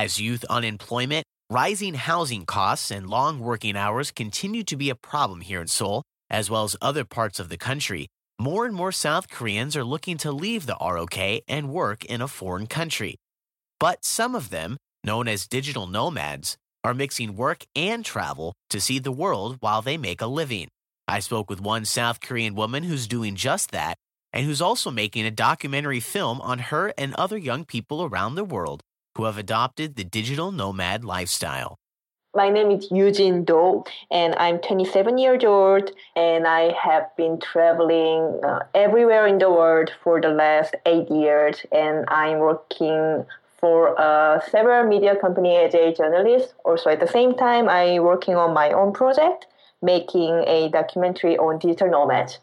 As youth unemployment, rising housing costs, and long working hours continue to be a problem here in Seoul, as well as other parts of the country, more and more South Koreans are looking to leave the ROK and work in a foreign country. But some of them, known as digital nomads, are mixing work and travel to see the world while they make a living. I spoke with one South Korean woman who's doing just that and who's also making a documentary film on her and other young people around the world who have adopted the digital nomad lifestyle. My name is Eugene Do, and I'm 27 years old, and I have been traveling uh, everywhere in the world for the last eight years, and I'm working for several media company as a journalist. Also, at the same time, I'm working on my own project, making a documentary on digital nomads.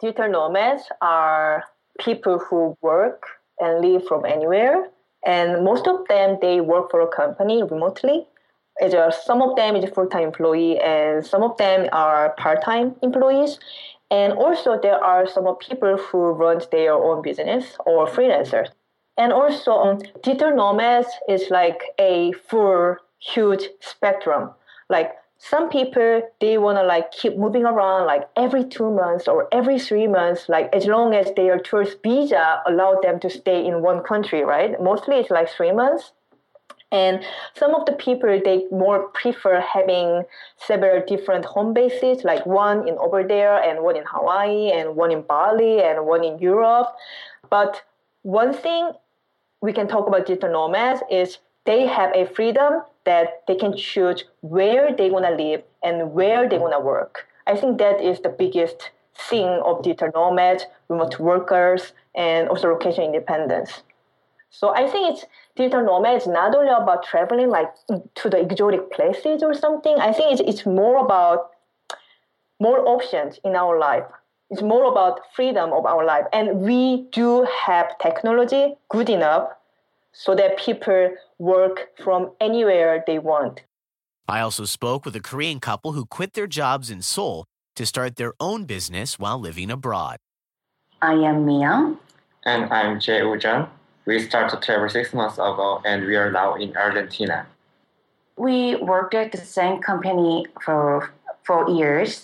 Digital nomads are people who work and live from anywhere, and most of them they work for a company remotely. Some of them is full-time employee, and some of them are part-time employees. And also, there are some people who run their own business or freelancers. And also, um, digital nomads is like a full, huge spectrum. Like some people, they want to like keep moving around like every two months or every three months, like as long as their tourist visa allow them to stay in one country, right? Mostly it's like three months. And some of the people, they more prefer having several different home bases, like one in over there and one in Hawaii and one in Bali and one in Europe. But one thing we can talk about digital nomads is they have a freedom that they can choose where they want to live and where they want to work. I think that is the biggest thing of digital nomads, remote workers, and also location independence. So I think it's digital nomad is not only about traveling like to the exotic places or something. I think it's, it's more about more options in our life. It's more about freedom of our life. And we do have technology good enough so that people work from anywhere they want. I also spoke with a Korean couple who quit their jobs in Seoul to start their own business while living abroad. I am Mia. And I'm Jae Ujan. We started travel six months ago and we are now in Argentina. We worked at the same company for four years.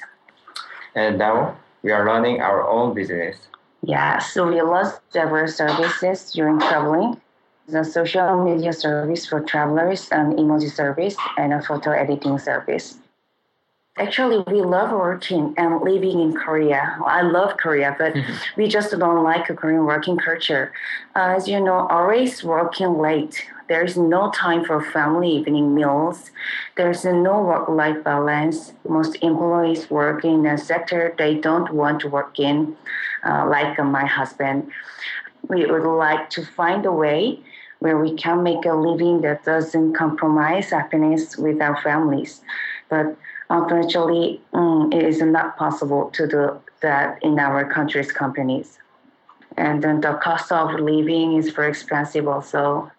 And now we are running our own business. Yeah, so we lost several services during traveling. The social media service for travelers, an emoji service, and a photo editing service. Actually, we love working and living in Korea. I love Korea, but we just don't like a Korean working culture. Uh, as you know, always working late. There's no time for family evening meals. There's no work-life balance. Most employees work in a sector they don't want to work in, uh, like my husband. We would like to find a way where we can make a living that doesn't compromise happiness with our families. But unfortunately, um, it is not possible to do that in our country's companies. And then the cost of living is very expensive also.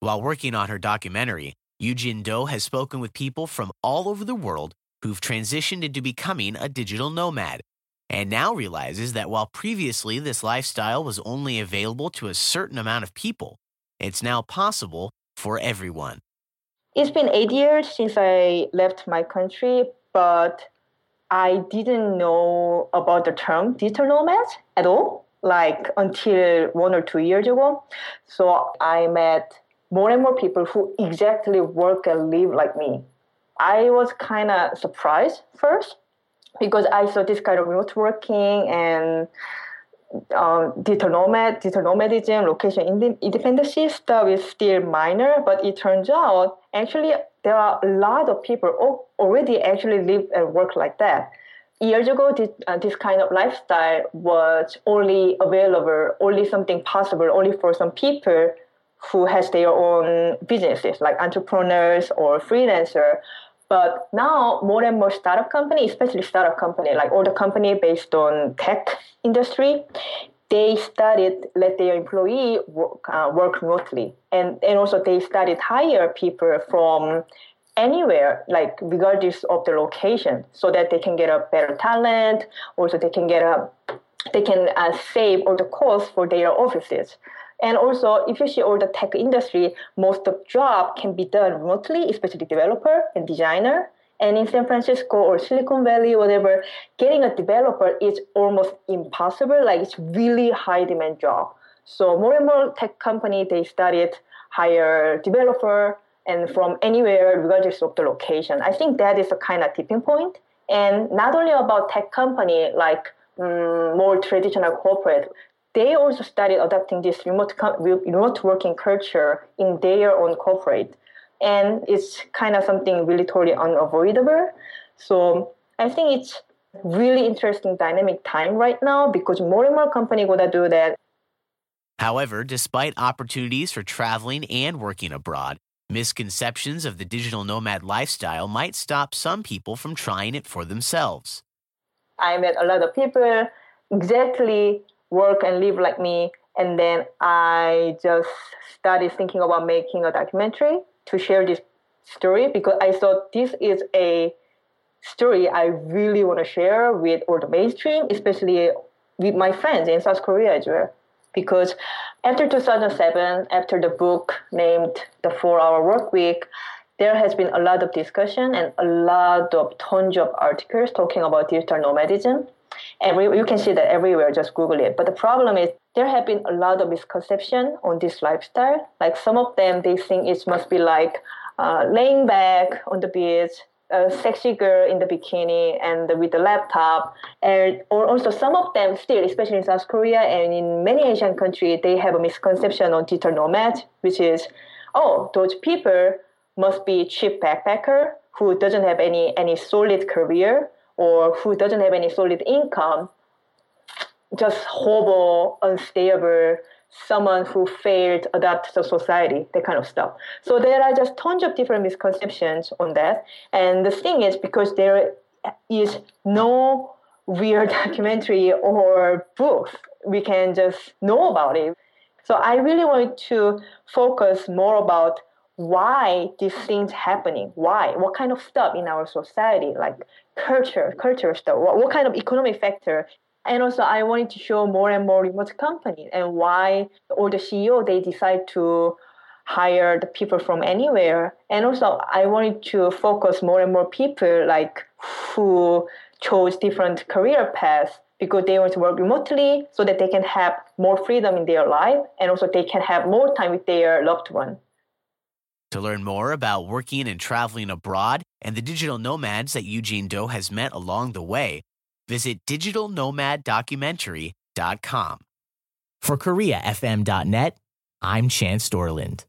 While working on her documentary, Eugene Do has spoken with people from all over the world who've transitioned into becoming a digital nomad and now realizes that while previously this lifestyle was only available to a certain amount of people, it's now possible for everyone. It's been eight years since I left my country, but I didn't know about the term digital nomad at all, like until one or two years ago. So I met more and more people who exactly work and live like me. I was kind of surprised first because I saw this kind of remote working and um, digital nomadism, location independency stuff is still minor, but it turns out actually there are a lot of people already actually live and work like that. Years ago, this, uh, this kind of lifestyle was only available, only something possible, only for some people who has their own businesses, like entrepreneurs or freelancer. But now more and more startup company, especially startup company, like all the company based on tech industry, they started let their employee work, uh, work remotely, and and also they started hire people from anywhere, like regardless of the location, so that they can get a better talent. Also, they can get a they can uh, save all the costs for their offices. And also, if you see all the tech industry, most of job can be done remotely, especially developer and designer. And in San Francisco or Silicon Valley, whatever, getting a developer is almost impossible. Like it's really high demand job. So more and more tech company they started hire developer and from anywhere regardless of the location. I think that is a kind of tipping point. And not only about tech company like um, more traditional corporate, they also started adopting this remote remote working culture in their own corporate, and it's kind of something really totally unavoidable. So I think it's really interesting dynamic time right now because more and more company gonna do that. However, despite opportunities for traveling and working abroad, misconceptions of the digital nomad lifestyle might stop some people from trying it for themselves. I met a lot of people exactly work and live like me, and then I just started thinking about making a documentary to share this story because I thought this is a story I really want to share with all the mainstream, especially with my friends in South Korea as well because after 2007, after the book named The Four Hour Work Week, there has been a lot of discussion and a lot of tons of articles talking about digital nomadism. And you can see that everywhere, just Google it. But the problem is there have been a lot of misconception on this lifestyle. Like some of them, they think it must be like uh, laying back on the beach, a sexy girl in the bikini and with the laptop. And or also some of them still, especially in South Korea and in many Asian countries, they have a misconception on digital nomad which is, oh, those people must be cheap backpacker who doesn't have any any solid career or who doesn't have any solid income, just horrible, unstable someone who failed to adapt to society, that kind of stuff. So there are just tons of different misconceptions on that. And the thing is, because there is no real documentary or book, we can just know about it. So I really wanted to focus more about why these things happening why what kind of stuff in our society like culture culture stuff what, what kind of economic factor and also, I wanted to show more and more remote companies and why all the CEO they decide to hire the people from anywhere. And also, I wanted to focus more and more people like who chose different career paths because they want to work remotely so that they can have more freedom in their life and also they can have more time with their loved one. To learn more about working and traveling abroad and the digital nomads that Eugene Doe has met along the way, Visit digitalnomaddocumentary.com. For KoreaFM.net, I'm Chance Dorland.